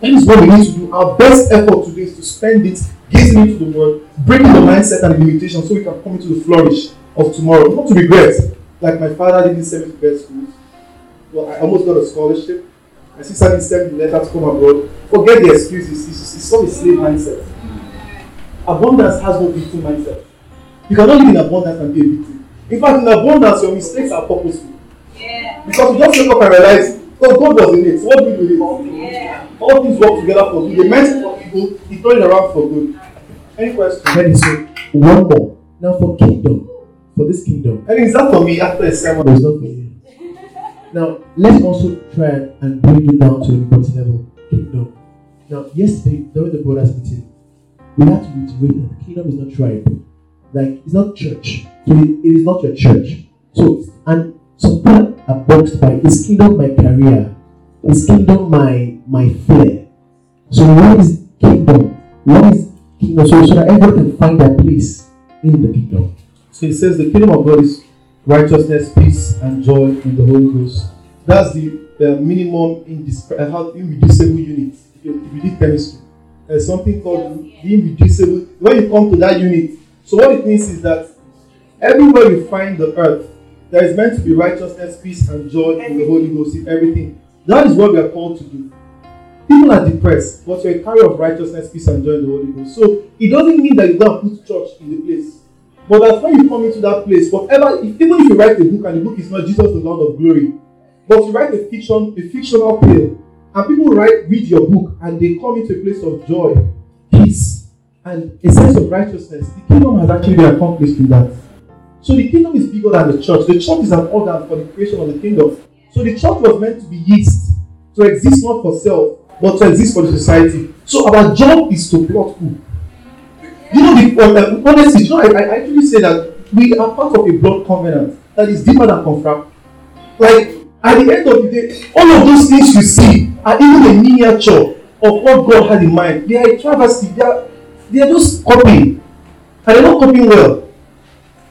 That is what we need to do. Our best effort today is to spend it gazing into the world, breaking the mindset and the limitations so we can come into the flourish of tomorrow. Not to regret, like my father didn't send me to best schools. Well, I almost got a scholarship. My sister didn't send me letter to come abroad. Forget the excuses. It's, it's all a slave mindset. Abundance has no victim mindset. You cannot live in abundance and be a victim. In fact, in abundance, your mistakes are purposeful. Yeah. Because you just wake up and realize, oh, God was in it. So what do we do with it? Oh, yeah. All things work together for good. They meant for evil, He turned it around for good. Any questions? Then he said, one more. Now for kingdom, for this kingdom, And is that for me after a sermon? there's not for you. Now let's also try and bring it down to everybody's level. Kingdom. Now yesterday during the brothers meeting, we had to reiterate that the kingdom is not tribe. Like it's not church. So it, it is not your church. So and some people are boxed by is kingdom my career? Is kingdom my my flair? So what is kingdom? What is kingdom? So, so that everyone can find their place in the kingdom. So it says the kingdom of God is righteousness, peace, and joy in the Holy Ghost. That's the uh, minimum indis- uh, how- irreducible unit. If you, if you did chemistry, there's something called the irreducible. When you come to that unit, so what it means is that everywhere you find the earth, there is meant to be righteousness, peace, and joy in the Holy Ghost in everything. That is what we are called to do. People are depressed, but you're a carrier of righteousness, peace, and joy in the Holy Ghost. So it doesn't mean that you and put church in the place. But that's when you come into that place, whatever, if, even if you write a book and the book is not Jesus, the Lord of Glory, but you write a fiction, a fictional tale, and people write, read your book, and they come into a place of joy, peace, and a sense of righteousness, the kingdom has actually been accomplished in that. So the kingdom is bigger than the church. The church is an organ for the creation of the kingdom. So the church was meant to be yeast, to exist not for self, but to exist for the society. So our job is to plot who. You know, the, uh, honestly, you know, I, I actually say that we are part of a blood covenant that is deeper than confirmed. Like, at the end of the day, all of those things you see are even a miniature of what God had in mind. They are a travesty. They are, they are just copying. And they're not copying well.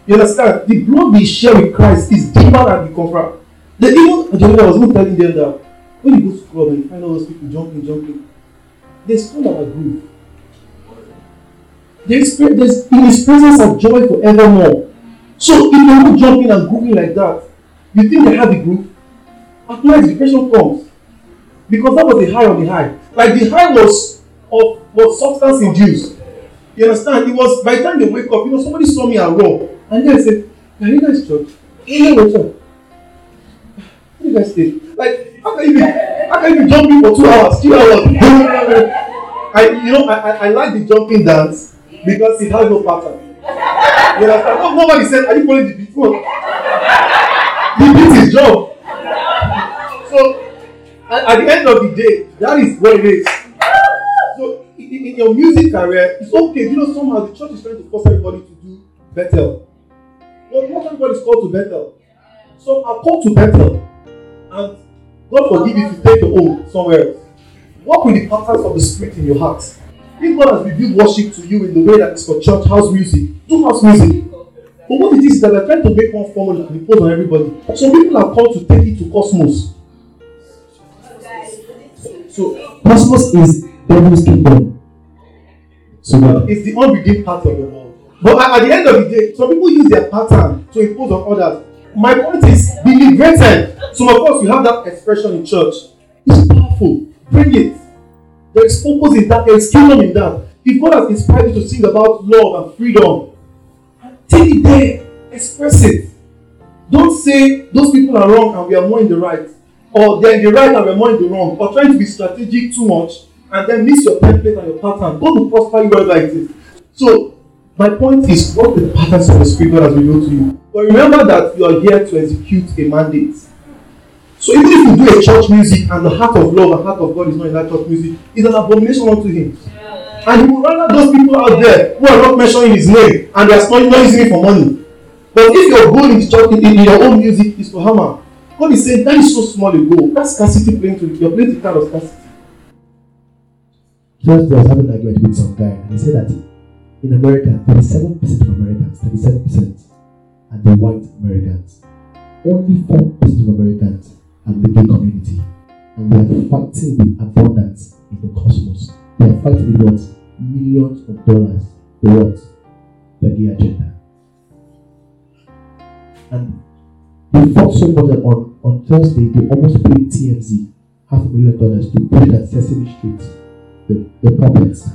You understand? The blood we share with Christ is deeper than the confront. The even Jehovah was even telling them that when you go to club and you find all those people jumping, jumping, there's still our groove. There's, there's in his presence of joy forevermore. So if you're not jumping and grooving like that, you think they have a groove? At night depression comes. Because that was the high of the high. Like the high was of was substance induced. You understand? It was by the time they wake up, you know, somebody saw me and raw. And then said, Are you guys church? Yeah, what's up? What do you guys think? Like, how can you be how can you be jumping for two hours, three hours? I you know I, I, I like the jumping dance because it has no pattern. You understand? No, nobody said, Are you following the beat? No. The beat is job. So at, at the end of the day, that is what it is. In, your music career, it's okay. You know, somehow the church is trying to force everybody to do Bethel. But not everybody is called to Bethel. Some are called to Bethel. And God forgive you if you take your own somewhere else. Work with the patterns of the spirit in your heart. If God has revealed worship to you in the way that is for church house music, do house music. But what it is is that we're trying to make one formula and impose on everybody. Some people are called to take it to cosmos. So cosmos is devil's kingdom. So uh, it's the unredeemed part of the world. But at, the end of the day, some people use their pattern to impose on others. My point is, be liberated. Some of us, we have that expression in church. It's powerful. Bring it. There is purpose in that. There is kingdom in that. If God has inspired you to sing about love and freedom, take it there. Express it. Don't say those people are wrong and we are more in the right. Or they're in the right and we're more in the wrong. Or trying to be strategic too much and then miss your template and your pattern. God will prosper you wherever it is. So, my point is, what the patterns of the Spirit has revealed to you. But remember that you are here to execute a mandate. So even if you do a church music and the heart of love and heart of God is not in that church music, it's an abomination unto him. And he will rather those people out there who are not mentioning his name and they are not, using it for money. But if your goal in church in, your own music is to hammer, God is saying that is so small a goal. That's scarcity playing to you're playing the kind of scarcity. Just was having an argument with some guy and he said that in America, 37% of Americans, 37% are the white Americans. Only 4% of Americans are the gay community. And they are fighting with abundance in the cosmos. They are fighting with what? Millions of dollars. The what? The gay agenda. And they fought so much that on, on Thursday they almost paid TMZ half a million dollars to push that Sesame Street, the, the puppets,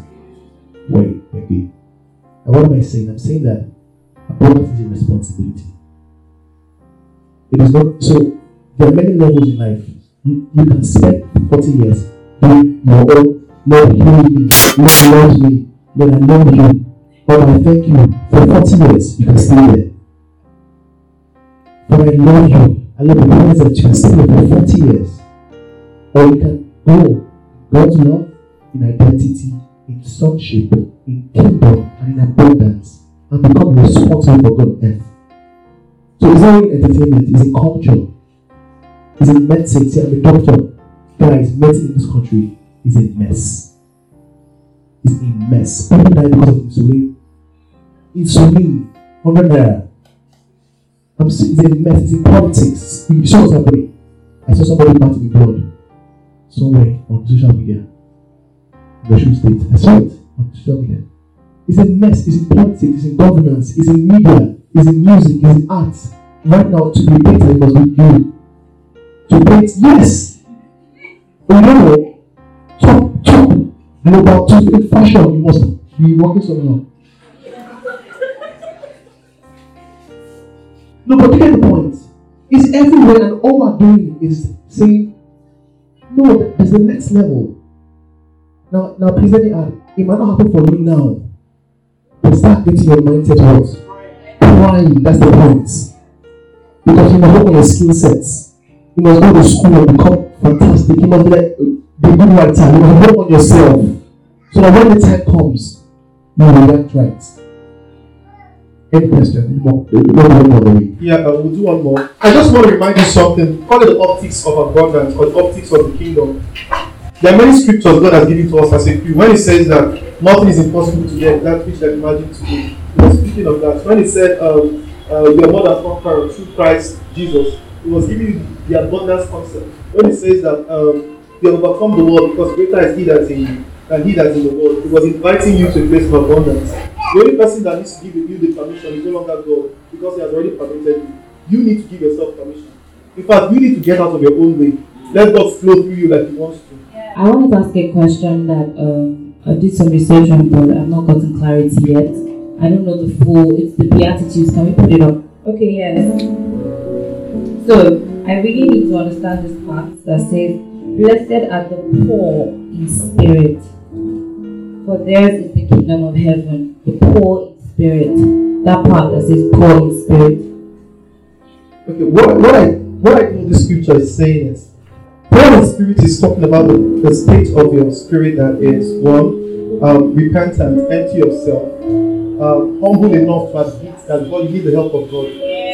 way gay. And what am I saying? I'm saying that abundance is a responsibility. It is not so there are many levels in life. You, you can spend 40 years doing your own Lord heal me, Lord love me, Lord I love you. Lord I thank you. For 40 years you can stay there. But I love you. I love the presence you can stay there for 40 years. Or you can go God's love in identity, in sonship, in kingdom, and in abundance, and become responsible for God earth. So it's not in entertainment, it's in culture. It's in medicine. See, I'm a doctor. Guys, medicine in this country is a mess. It's a mess. People die because of insulin. Insulin, 100 naira. It's a mess. It's in politics. You saw what's happening. I saw somebody parting in blood somewhere on social media. In the state. I saw it. It's a mess. It's in politics. It's in governance. It's in media. It's in music. It's in arts. Right now, to be better, it must be you. To paint, yes. Oh, you know, top, top, global, to in fashion, you must be working somehow. No, but get the point. It's everywhere, and all we're doing is saying, no, there's the next level. Now, now, please let me add, it might not happen for you now. But start getting your mindset what? Prime, that's the point. Because you must work on your skill sets. You must go to school and become fantastic. You must be like the good writer. You must work on yourself. So that when the time comes, you will react right. Any question? Any more? Yeah, uh, we'll do one more. I just want to remind you something. Call it the optics of abundance or the optics of the kingdom. There are many scriptures God has given to us as a. When He says that nothing is impossible to them, that which they imagine to do. He was speaking of that. When He said, um, uh, "You are more conqueror through Christ Jesus," He was giving you the abundance concept. When He says that um, you have overcome the world because greater is He that is in you than He that is in the world, He was inviting you to a place of abundance. The only person that needs to give you the permission is no longer God because He has already permitted you. You need to give yourself permission. In fact, you need to get out of your own way. Let God flow through you like He wants to. I wanted to ask a question that um, I did some research on, but I've not gotten clarity yet. I don't know the full. It's the Beatitudes. Can we put it up? Okay, yes. So I really need to understand this part that says, "Blessed are the poor in spirit, for theirs is the kingdom of heaven." The poor in spirit. That part that says poor in spirit. Okay, what, what I what I know this scripture is saying is poor in spirit is talking about the, the state of your spirit that is one, um, repentant, empty yourself, um, humble enough to admit that God, you need the help of God.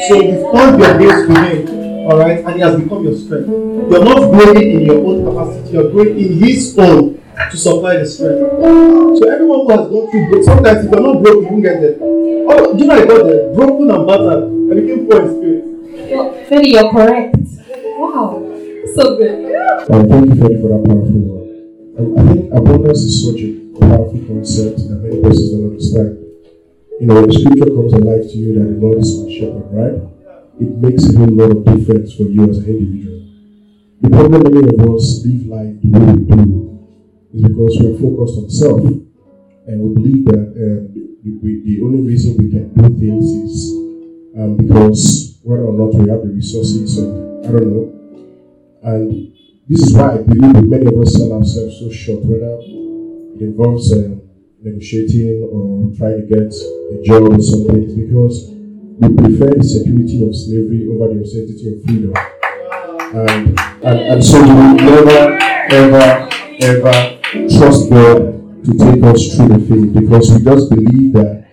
So you've turned your gaze to Him, all right, and He has become your strength. You're not growing in your own capacity, you're growing in His own to supply the strength. So everyone who has gone through, sometimes if you're not broke, you won't get there. Oh, do you know I got there? Broken and battered. I became poor in spirit. Well, Feli, you're correct. So good. Thank you, for that powerful word. I think abundance is such a powerful concept that many persons don't understand. You know, when the scripture comes alive to you that the Lord is my shepherd, right? It makes a whole lot of difference for you as an individual. The problem many of us live life the way we do is because we are focused on self. And we believe that um, we, the only reason we can do things is um, because whether or not we have the resources or I don't know. And this is why I believe many of us sell ourselves so short, whether it involves um, negotiating or trying to get a job or something, because we prefer the security of slavery over the uncertainty of freedom. And, and, and so we never, ever, ever trust God to take us through the faith because we just believe that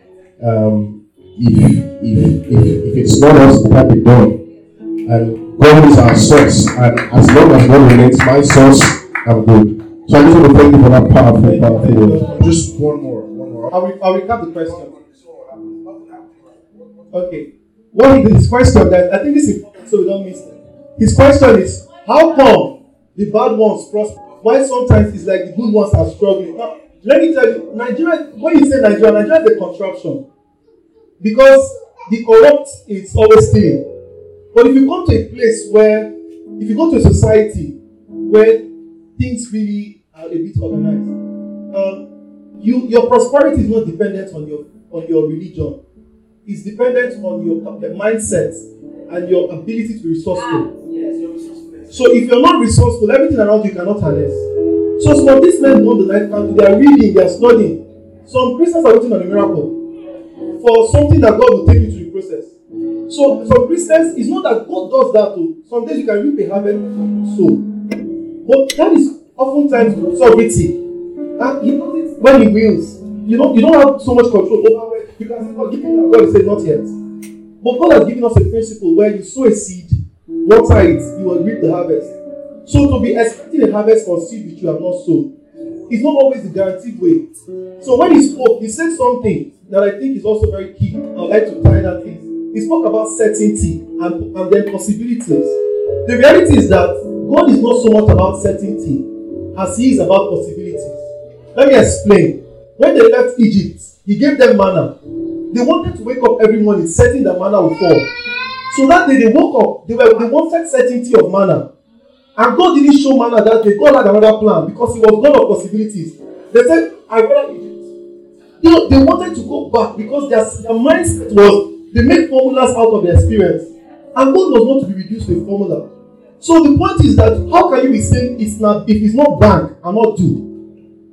um, if, if, if, if it's not us, it can't be done. And God is our source, and as long as God remains my source, I'm good. So I just want to thank you for that powerful, powerful word. Just one more, one more. I'll, re- I'll recap the question. Okay. What he his question that I think this is important so we don't miss it. His question is how come the bad ones prosper Why sometimes it's like the good ones are struggling? Now, let me tell you, Nigeria, when you say Nigeria, Nigeria is a construction. Because the corrupt is always stealing. But if you come to a place where, if you go to a society where things really are a bit organized, um, you your prosperity is not dependent on your on your religion. It's dependent on your cap- mindset and your ability to be resourceful. So if you're not resourceful, everything around you cannot harness. So some these men know the night country, they are reading, they are studying. Some Christians are waiting on a miracle for something that God will take you through the process. So some Christians, it's not that God does that too. Some days you can reap a harvest so. But that is oftentimes sovereignty. And he does it when he wills. You don't you don't have so much control over where you can say God give me that. God say not yet. But God has given us a principle where you sow a seed, water it, you will reap the harvest. So to be expecting a harvest for seed which you have not sown is not always the guaranteed way. So when he spoke, he said something that I think is also very key. I'd like to tie that in. He spoke about certainty and, and then possibilities. The reality is that God is not so much about certainty as he is about possibilities. Let me explain. When they left Egypt, he gave them manna. They wanted to wake up every morning certain that manna would fall. So that day they woke up, they were they wanted certainty of manna. And God didn't show manna that day. God had another plan because He was God of possibilities. They said, I rather Egypt. You know, they wanted to go back because their, their mindset was they make formulas out of their experience. And God was not to be reduced to a formula. So the point is that how can you be saying it's not if it's not bank and not do?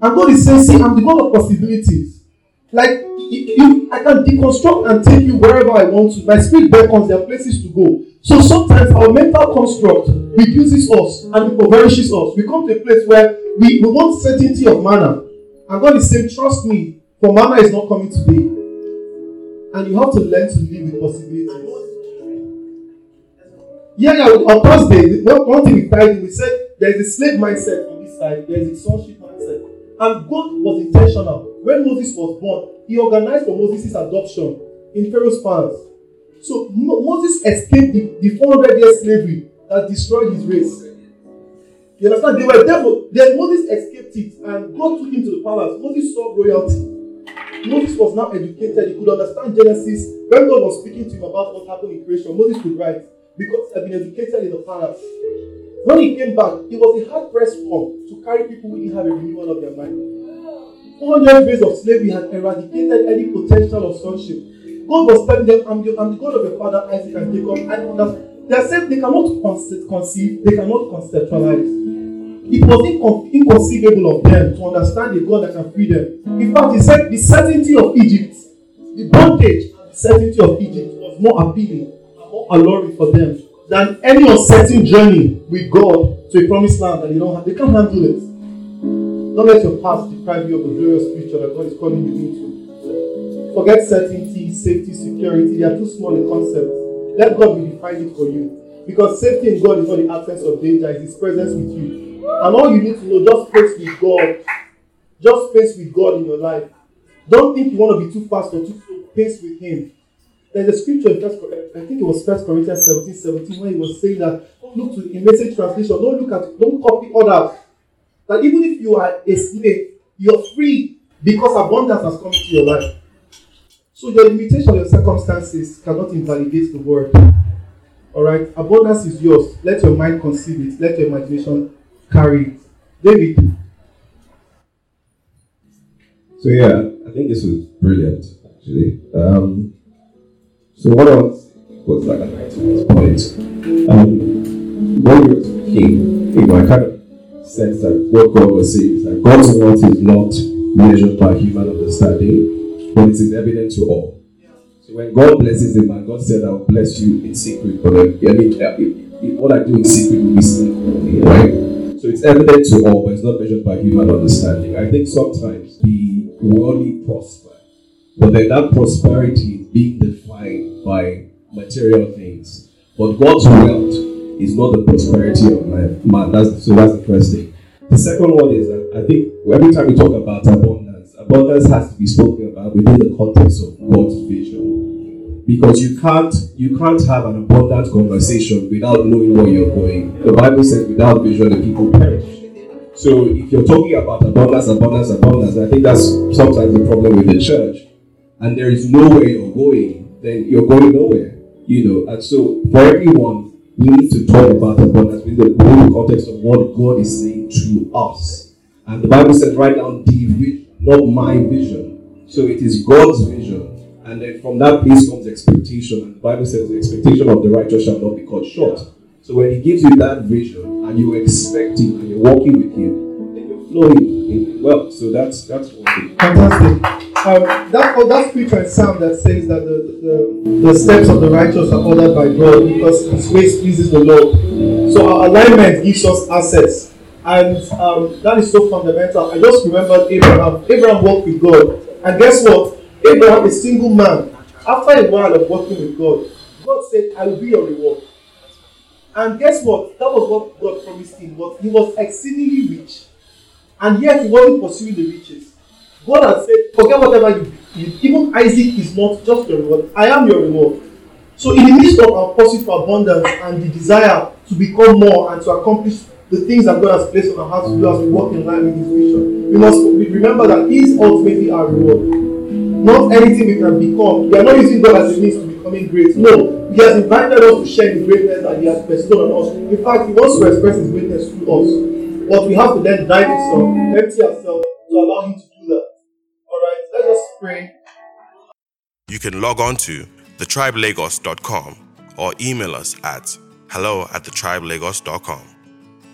And God is saying, see, I'm the God of possibilities. Like you, I can deconstruct and take you wherever I want to. My spirit beckons, there are places to go. So sometimes our mental construct reduces us and impoverishes us. We come to a place where we, we want certainty of manna. And God is saying, trust me, for manna is not coming today. And you have to learn to live with possibilities. Yeah, yeah, on Thursday, one, one thing we tried, we said there is a slave mindset on this side, there's a sonship mindset. And God was intentional. When Moses was born, he organized for Moses' adoption in Pharaoh's palace. So Mo- Moses escaped the, the 400 year slavery that destroyed his race. You understand? They were but then Moses escaped it and God took him to the palace. Moses saw royalty. Moses was now educated. He could understand Genesis. When God was speaking to him about what happened in creation, Moses could write because he had been educated in the palace. When he came back, it was a hard pressed form to carry people who didn't have a renewal of their mind. 400 years of slavery had eradicated any potential of sonship. God was telling them, I'm the, I'm the God of your father Isaac and Jacob. And they are saying they cannot conceive, they cannot conceptualize. It was incon- inconceivable of them to understand a God that can free them. In fact, he said the certainty of Egypt, the bondage and the certainty of Egypt was more appealing and more alluring for them than any uncertain journey with God to a promised land that they don't have. They can't handle it. Don't let your past deprive you of the glorious future that God is calling you into. Forget certainty, safety, security. They are too small a concept. Let God redefine it for you. Because safety in God is not the absence of danger, it's His presence with you. And all you need to know, just face with God. Just face with God in your life. Don't think you want to be too fast or too slow. Pace with Him. There's a scripture in First, I think it was First Corinthians 17, 17, where he was saying that don't look to in message translation, don't look at, don't copy others. That even if you are a slave, you're free because abundance has come into your life. So your limitation, your circumstances cannot invalidate the word. All right, abundance is yours. Let your mind conceive it. Let your imagination carry. David. So yeah, I think this was brilliant actually. Um, so what else was like an item point? Um, when you were speaking, you know, I kind of sense that what God was saying is that God's word is not measured by human understanding, but it is evident to all. So when God blesses a man, God said, "I'll bless you in secret," but I mean, uh, what I do in secret will be seen, right? So it's evident to all, but it's not measured by human understanding. I think sometimes the worldly prosper, but then that prosperity is being defined by material things. But God's wealth is not the prosperity of man. man. That's, so that's the first thing. The second one is I think every time we talk about abundance, abundance has to be spoken about within the context of God's vision. Because you can't you can't have an abundant conversation without knowing where you're going. The Bible says without vision the people perish. So if you're talking about abundance, abundance, abundance, I think that's sometimes the problem with the church. And there is nowhere you're going, then you're going nowhere. You know, and so for everyone, we need to talk about abundance within the, the context of what God is saying to us. And the Bible says, write down the not my vision. So it is God's vision. And then from that place comes expectation. And the Bible says the expectation of the righteous shall not be cut short. So when he gives you that vision and you expect him and you're walking with him, then you're flowing well. So that's that's one thing. Fantastic. Um, that oh, that scripture in Psalm that says that the, the, the steps of the righteous are ordered by God because His ways pleases the Lord. So our alignment gives us access, and um, that is so fundamental. I just remembered Abraham. Abraham walked with God, and guess what? Abraham, a single man, after a while of working with God, God said, "I will be your reward." And guess what? That was what God promised him. But he was exceedingly rich, and yet he wasn't pursuing the riches. God had said, forget whatever you do. Even Isaac is not just your reward. I am your reward. So in the midst of our pursuit for abundance and the desire to become more and to accomplish the things that God has placed on our hearts to do as we walk in line with His vision, we must remember that He is ultimately our reward. Not anything we can become. We are not using God as a means to becoming great. No, He has invited us to share the greatness that He has bestowed on us. In fact, He wants to express His greatness through us. But we have to then die ourselves, empty ourselves to allow Him to do that. All right, let us pray. You can log on to thetribelagos.com or email us at hello at thetribelagos.com.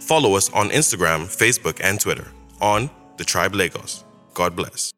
Follow us on Instagram, Facebook, and Twitter on The Tribe Lagos. God bless.